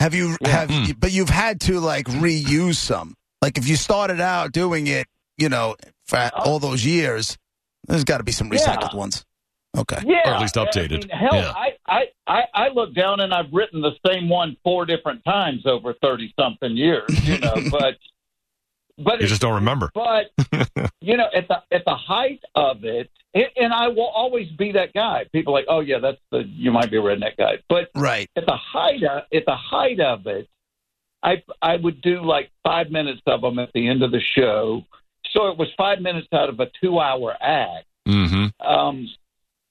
Have you Yeah. have you, but you've had to like reuse some. Like if you started out doing it, you know, for uh, all those years, there's got to be some recycled Yeah. ones. Okay. Yeah, Or at least I updated. mean, hell, Yeah. I, I, I, I look down and I've written the same one four different times over thirty something years. You know, but but You just don't remember. But you know, at the at the height of it, it, and I will always be that guy. People are like, oh yeah, that's the you might be a redneck guy, but Right. at the height of, at the height of it, I I would do like five minutes of them at the end of the show. So it was five minutes out of a two hour act. Mm-hmm. Um,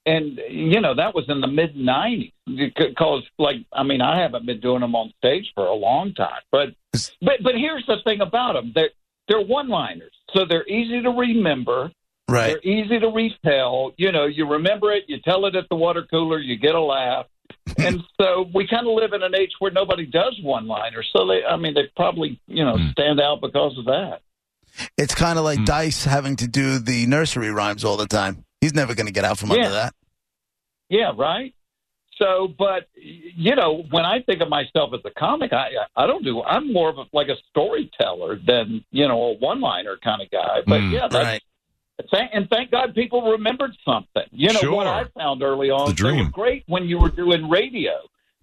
and you know that was in the mid '90s because, like, I mean, I haven't been doing them on stage for a long time. But but but here's the thing about them: they're they're one-liners, so they're easy to remember. Right. They're easy to retell. You know, you remember it, you tell it at the water cooler, you get a laugh. and so we kind of live in an age where nobody does one-liners. So they, I mean, they probably you know Hmm. stand out because of that. It's kind of like Hmm. Dice having to do the nursery rhymes all the time. He's never going to get out from under that. Yeah, right. So, but you know, when I think of myself as a comic, I I don't do. I'm more of a, like a storyteller than you know a one-liner kind of guy. But Mm, yeah, that's, right. Thank, and thank God people remembered something. You know Sure. what I found early on. The dream. great when you were doing radio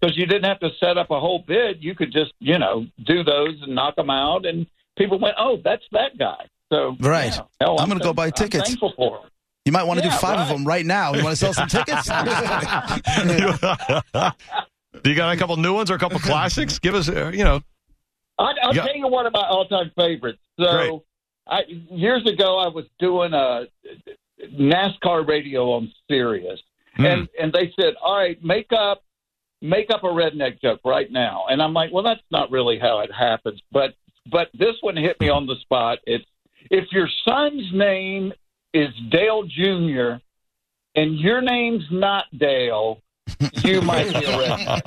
because you didn't have to set up a whole bit. You could just you know do those and knock them out, and people went, "Oh, that's that guy." So Right. yeah, hell, I'm gonna go buy I'm tickets. thankful for. You might want to do Yeah, five of them right now. You want to sell some tickets? Do you got a couple new ones or a couple classics? Give us, uh, you know. I, I'll Yeah. tell you one of my all-time favorites. Great. So, I, years ago, I was doing a NASCAR radio on Sirius, Hmm. and and they said, "All right, make up make up a redneck joke right now." And I'm like, "Well, that's not really how it happens." But but this one hit me on the spot. It's if your son's name is Dale Jr. and your name's not Dale, you might be a redneck.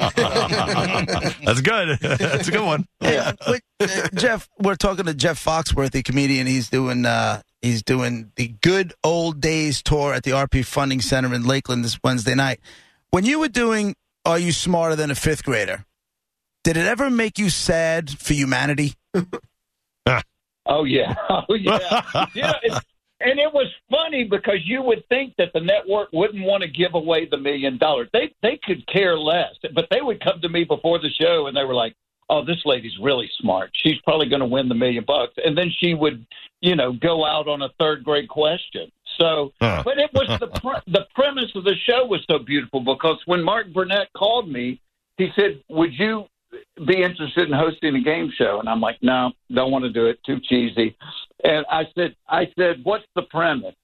That's good. That's a good one. Yeah. Wait, uh, Jeff, we're talking to Jeff Foxworthy, comedian. He's doing uh, he's doing the Good Old Days tour at the RP Funding Center in Lakeland this Wednesday night. When you were doing Are You Smarter Than a Fifth Grader? Did it ever make you sad for humanity? Oh yeah, oh yeah. you know, it's, and it was funny because you would think that the network wouldn't want to give away the million dollars. They they could care less, but they would come to me before the show and they were like, "Oh, this lady's really smart. She's probably going to win the million bucks." And then she would, you know, go out on a third grade question. So, but it was the pre- the premise of the show was so beautiful because when Mark Burnett called me, he said, "Would you be interested in hosting a game show?" And I'm like, "No, don't want to do it. Too cheesy." And I said, "I said, what's the premise?"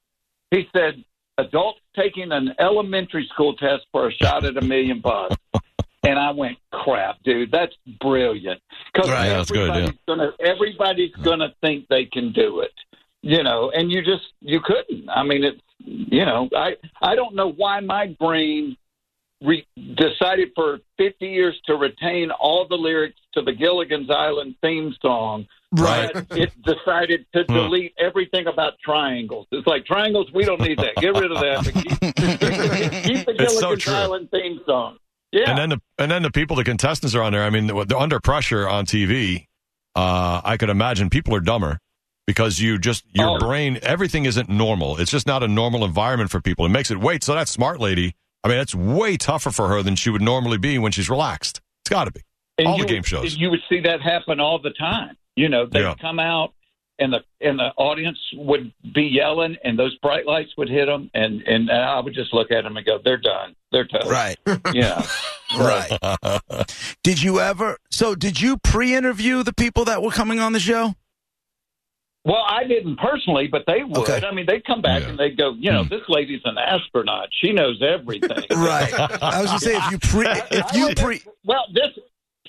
He said, "Adults taking an elementary school test for a shot at a million bucks." And I went, "Crap, dude, that's brilliant." Because Right, that's good, yeah. everybody's gonna everybody's gonna think they can do it you know, and you just you couldn't. I mean, it's you know, I I don't know why my brain re- decided for 50 years to retain all the lyrics to the Gilligan's Island theme song. Right. It decided to Hmm. delete everything about triangles. It's like triangles, we don't need that. Get rid of that. Keep, keep, the It's so Gilligan's true. Island theme song. Yeah. And then the and then the people, the contestants are on there. I mean, they're under pressure on TV. Uh, I could imagine people are dumber because you just your Oh. brain, everything isn't normal. It's just not a normal environment for people. It makes it wait. So that smart lady, I mean, it's way tougher for her than she would normally be when she's relaxed. It's got to be. And all you the game would- shows. You would see that happen all the time. You know, they'd Yeah. come out and the and the audience would be yelling, and those bright lights would hit them, and and I would just look at them and go, "They're done. They're done." Right. Yeah. Right. did you ever? So, did you pre-interview the people that were coming on the show? Well, I didn't personally, but they would. Okay. I mean, they'd come back Yeah. and they'd go, "You know, Hmm. this lady's an astronaut. She knows everything." Right. I was gonna say if you pre, if you pre, Well, this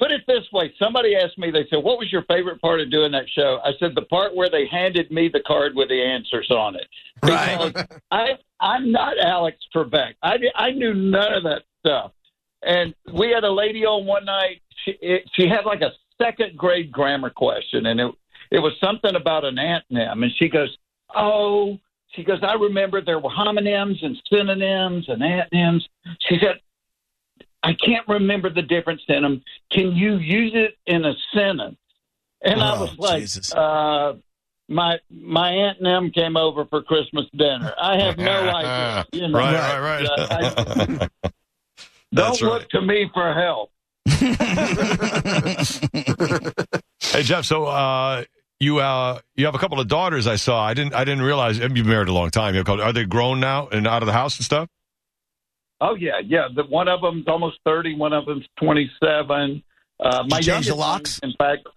put it this way. Somebody asked me. They said, "What was your favorite part of doing that show?" I said, "The part where they handed me the card with the answers on it." Right. I I'm not Alex Trebek. I I knew none of that stuff. And we had a lady on one night. She it, she had like a second grade grammar question, and it it was something about an antonym, and she goes, "Oh." She goes, I remember there were homonyms and synonyms and antonyms. She said, I can't remember the difference in them. Can you use it in a sentence? And I Oh, was like, Jesus. uh, my my aunt and them came over for Christmas dinner. I have no idea. You know, right, right, Uh, I- right. don't That's look to me for help. Hey Jeff, so uh, you uh, you have a couple of daughters. I saw. I didn't. I didn't realize you've been married a long time. You have a couple- Are they grown now and out of the house and stuff? Oh yeah, yeah. The, one of them's almost thirty. One of them's twenty-seven. Uh, my change youngest the locks? one, in fact,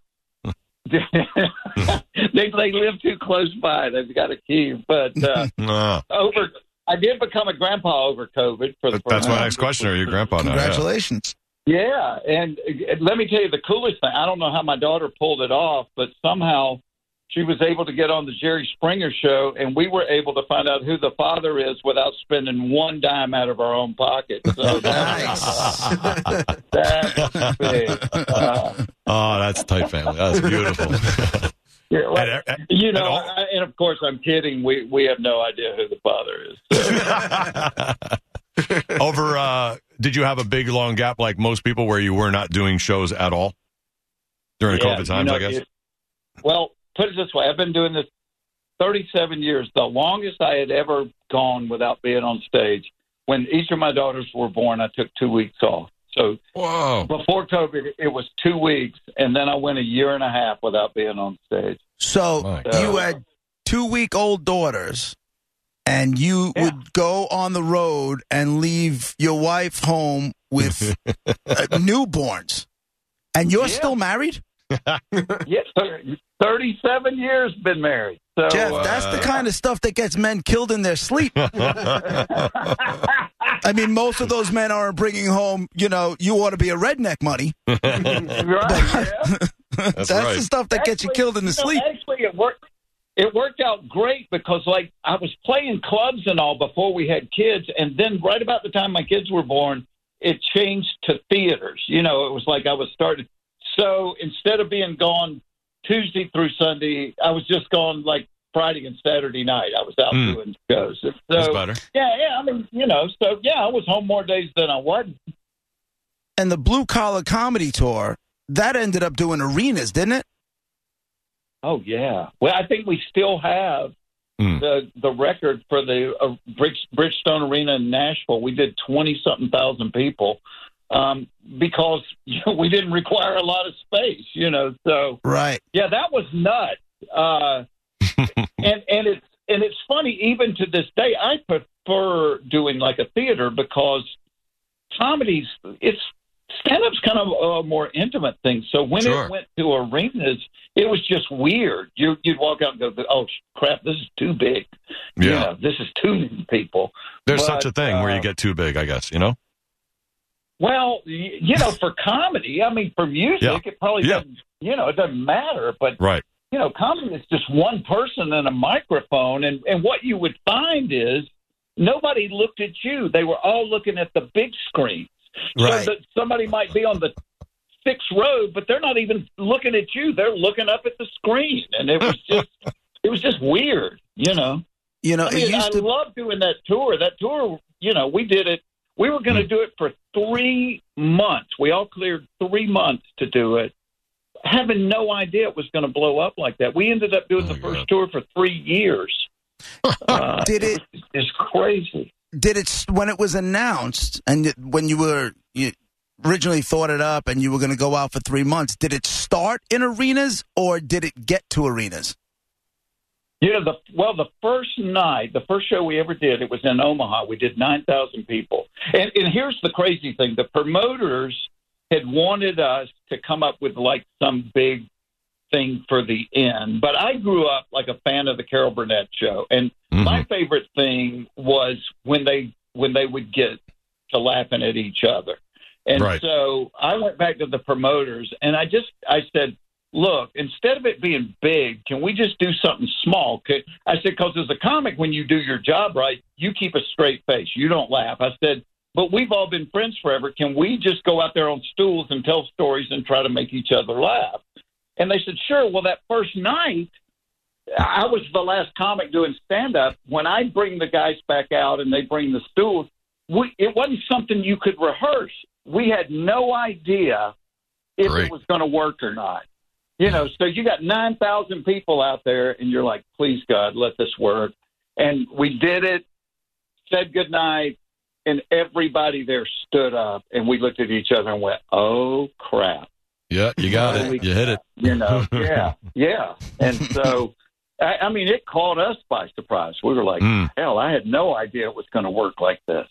they they live too close by. They've got a key, but uh, Uh, over. I did become a grandpa over COVID. For the that's my next question. Are you a grandpa now? Congratulations. Yeah, and uh, let me tell you the coolest thing. I don't know how my daughter pulled it off, but somehow she was able to get on the Jerry Springer show, and we were able to find out who the father is without spending one dime out of our own pocket. So that's, Nice. that's big. Uh, Oh, that's tight family. That's beautiful. yeah, well, And- and- you know, and I, and of course, I'm kidding. We we have no idea who the father is. So. Over, uh, did you have a big long gap like most people where you were not doing shows at all during the Yeah, COVID you times? know, I guess. it- well, put it this way: I've been doing this 37 years. The longest I had ever gone without being on stage. When each of my daughters were born, I took two weeks off. So Whoa! before COVID, it was two weeks, and then I went a year and a half without being on stage. So My you had two week old daughters, and you Yeah. would go on the road and leave your wife home with uh, newborns, and you're Yeah. still married. Yes, 37 years been married. So Jeff, uh, that's the kind of stuff that gets men killed in their sleep. I mean, most of those men aren't bringing home, you know, you ought to be a redneck money. right, yeah. That's, right. the stuff that gets you killed in the you know, sleep. Actually, it worked. It worked out great because, like, I was playing clubs and all before we had kids, and then right about the time my kids were born, it changed to theaters. You know, it was like I was starting. So instead of being gone Tuesday through Sunday, I was just gone like Friday and Saturday night. I was out Hmm. doing shows. So That's better. yeah, yeah. I mean, you know, so yeah, I was home more days than I wasn't. And the blue collar comedy tour, that ended up doing arenas, didn't it? Oh yeah. Well, I think we still have Hmm. the the record for the uh, Bridge, Bridgestone Arena in Nashville. We did twenty something thousand people um, because you know, we didn't require a lot of space. You know, so Right. yeah, that was nuts. Uh, and and it's and it's funny even to this day. I prefer doing like a theater because comedies it's stand up's kind of a more intimate thing. So when Sure. it went to arenas, it was just weird. You you'd walk out and go, "Oh crap, this is too big. You Yeah. know, this is too many people." There's But, such a thing where you uh, get too big, I guess. You know. Well, y- you know, for comedy, I mean, for music, Yeah. it probably Yeah. doesn't. You know, it doesn't matter. But Right. you know, comedy is just one person and a microphone, and and what you would find is nobody looked at you; they were all looking at the big screen. Right. So that somebody might be on the sixth row, but they're not even looking at you; they're looking up at the screen, and it was just it was just weird, you know. You know, I mean, it I used to. love doing that tour. That tour, you know, we did it. We were going to do it for three months. We all cleared three months to do it, having no idea it was going to blow up like that. We ended up doing Oh, the my first God. tour for three years. Uh, Did it- was- It's crazy. did it when it was announced and when you were you originally thought it up and you were going to go out for three months did it start in arenas or did it get to arenas You know, the well, the first night, the first show we ever did, it was in Omaha. We did nine thousand people, and, and here's the crazy thing: the promoters had wanted us to come up with like some big thing for the end. But I grew up like a fan of the Carol Burnett show, and my Mhm. favorite thing was when they when they would get to laughing at each other. And Right. so I went back to the promoters and I just I said, look, instead of it being big, can we just do something small? Could, I said, because as a comic, when you do your job right, you keep a straight face. You don't laugh. I said, but we've all been friends forever. Can we just go out there on stools and tell stories and try to make each other laugh? And they said, sure. Well, that first night, I was the last comic doing stand up. When I bring the guys back out and they bring the stools, we, it wasn't something you could rehearse. we had no idea if Great. it was going to work or not. You know, so you got 9,000 people out there, and you're like, please, God, let this work. And we did it, said goodnight, and everybody there stood up, and we looked at each other and went, oh, crap. Yeah, you got it. You hit it. You know, yeah, yeah. And so, I, I mean, it caught us by surprise. We were like, Mm. hell, I had no idea it was going to work like this.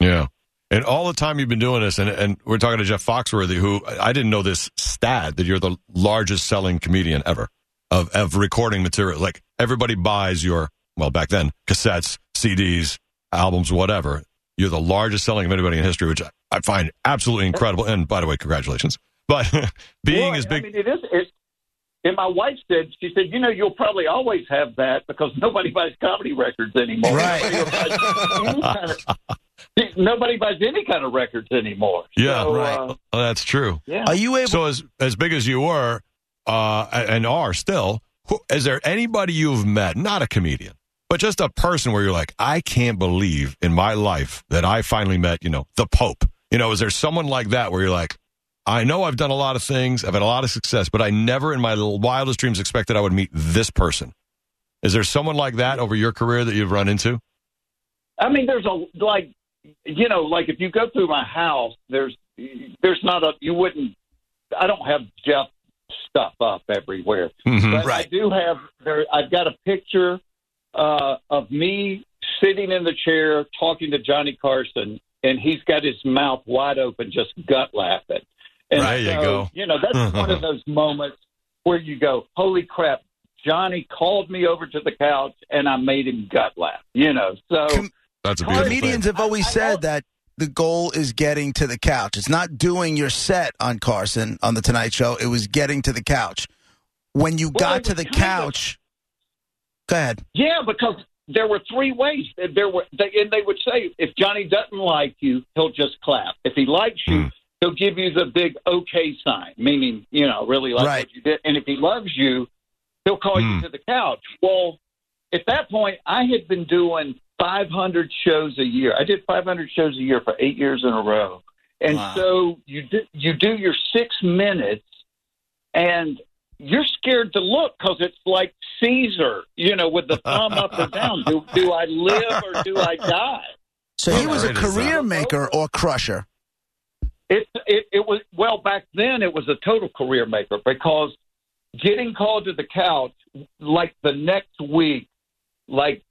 Yeah. And all the time you've been doing this, and, and we're talking to Jeff Foxworthy, who I didn't know this stat that you're the largest selling comedian ever of, of recording material. Like everybody buys your, well, back then, cassettes, CDs, albums, whatever. You're the largest selling of anybody in history, which I, I find absolutely incredible. And by the way, congratulations. But being Well, as big, I mean, it is. It, and my wife said, she said, you know, you'll probably always have that because nobody buys comedy records anymore. Right. Nobody buys any kind of, nobody buys any kind of records anymore. Yeah, So, right. uh, oh, that's true. yeah. Are you able? So as as big as you were, uh, and are still, who, is there anybody you've met, not a comedian, but just a person where you're like, I can't believe in my life that I finally met, you know, the Pope. You know, is there someone like that where you're like, I know I've done a lot of things, I've had a lot of success, but I never in my wildest dreams expected I would meet this person. Is there someone like that over your career that you've run into? I mean, there's a like, you know, like if you go through my house, there's there's not a you wouldn't. I don't have Jeff stuff up everywhere, Mhm. but I do have there. I've got a picture uh, of me sitting in the chair talking to Johnny Carson, and he's got his mouth wide open, just gut laughing. And There you go. You know, that's one of those moments where you go, "Holy crap!" Johnny called me over to the couch, and I made him gut laugh. You know, so. Com- That's a beautiful Comedians thing. have always I- I said know- that the goal is getting to the couch. It's not doing your set on Carson on the Tonight Show. It was getting to the couch. When you Well, got to the kind of- couch, go ahead. Yeah, because there were three ways. There were, they, and they would say, if Johnny doesn't like you, he'll just clap. If he likes you, Hmm. he'll give you the big okay sign, meaning you know really like Right. what you did. And if he loves you, he'll call Hmm. you to the couch. Well, at that point, I had been doing 500 shows a year. I did 500 shows a year for eight years in a row, and Wow. so you do, you do your six minutes, and you're scared to look because it's like Caesar, you know, with the thumb up or down. Do, do I live or do I die? So he was a great is that? career maker or crusher. It, it it was well back then. It was a total career maker because getting called to the couch like the next week, like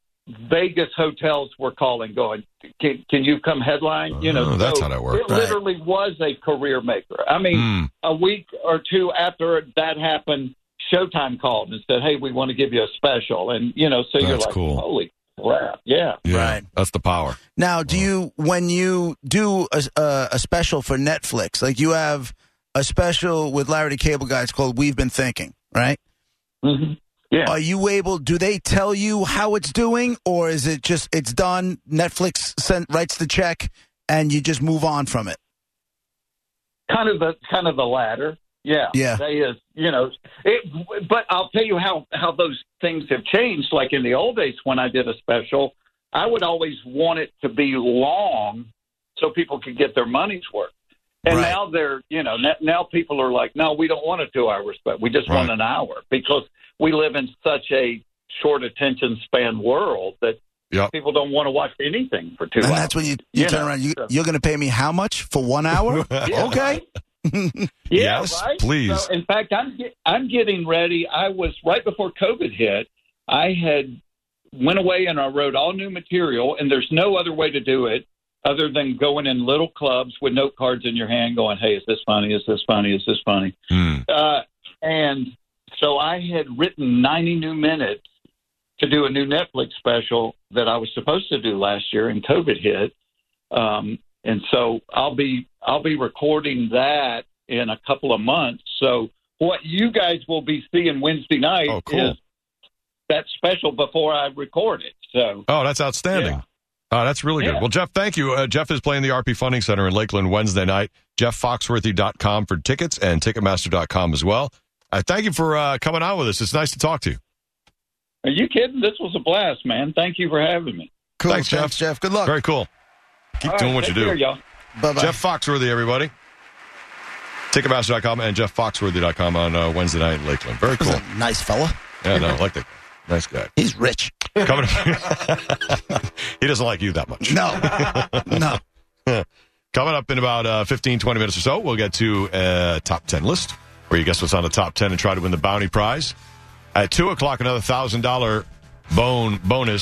Vegas hotels were calling, going, "Can, can you come headline?" You know, Oh, that's so how that worked. It Right. literally was a career maker. I mean, Mm. a week or two after that happened, Showtime called and said, "Hey, we want to give you a special," and you know, so you're like, cool. "Holy crap!" Yeah. Yeah, Right. That's the power. Now, do you when you do a, a, a special for Netflix, like you have a special with Larry the Cable Guy, it's called "We've Been Thinking," right? hmm Yeah. Are you able? Do they tell you how it's doing, or is it just it's done? Netflix sent writes the check, and you just move on from it. kind of the kind of the latter. Yeah, Yeah. They is you know, it, but I'll tell you how how those things have changed. Like in the old days when I did a special, I would always want it to be long so people could get their money's worth. And Right. now they're you know now, now people are like, no, we don't want a two hour spot. We just want an hour because we live in such a short attention span world that Yep. people don't want to watch anything for two and hours. that's when you, you You turn know, around. You, so- you're going to pay me how much for one hour? Yeah, okay. Yeah, Yes, right? please. So, in fact, I'm get, I'm getting ready. I was right before COVID hit. I had went away and I wrote all new material, and there's no other way to do it other than going in little clubs with note cards in your hand, going, "Hey, is this funny? Is this funny? Is this funny?" Mm. Uh, and so I had written 90 new minutes to do a new Netflix special that I was supposed to do last year, and COVID hit. Um, and so I'll be I'll be recording that in a couple of months. So what you guys will be seeing Wednesday night Oh, cool. is that special before I record it. So Oh, that's outstanding. Yeah. Oh, that's really good. Yeah. Well, Jeff, thank you. Uh, Jeff is playing the RP Funding Center in Lakeland Wednesday night. JeffFoxworthy.com for tickets and Ticketmaster.com as well. I thank you for uh, coming out with us. It's nice to talk to you. are you kidding? This was a blast, man. Thank you for having me. Cool. Thanks, Jeff. Jeff. Good luck. Very cool. Keep All doing right, what you do. care, y'all. Bye-bye. Jeff Foxworthy, everybody. Ticketmaster.com and JeffFoxworthy.com on uh, Wednesday night in Lakeland. Very He's cool. a nice fella. Yeah, no, I like that. Nice guy. He's rich. Coming up. he doesn't like you that much. No, no. Coming up in about uh, 15, 20 minutes or so, we'll get to a top 10 list where you guess what's on the top 10 and try to win the bounty prize. At 2 o'clock, another $1,000 bone bonus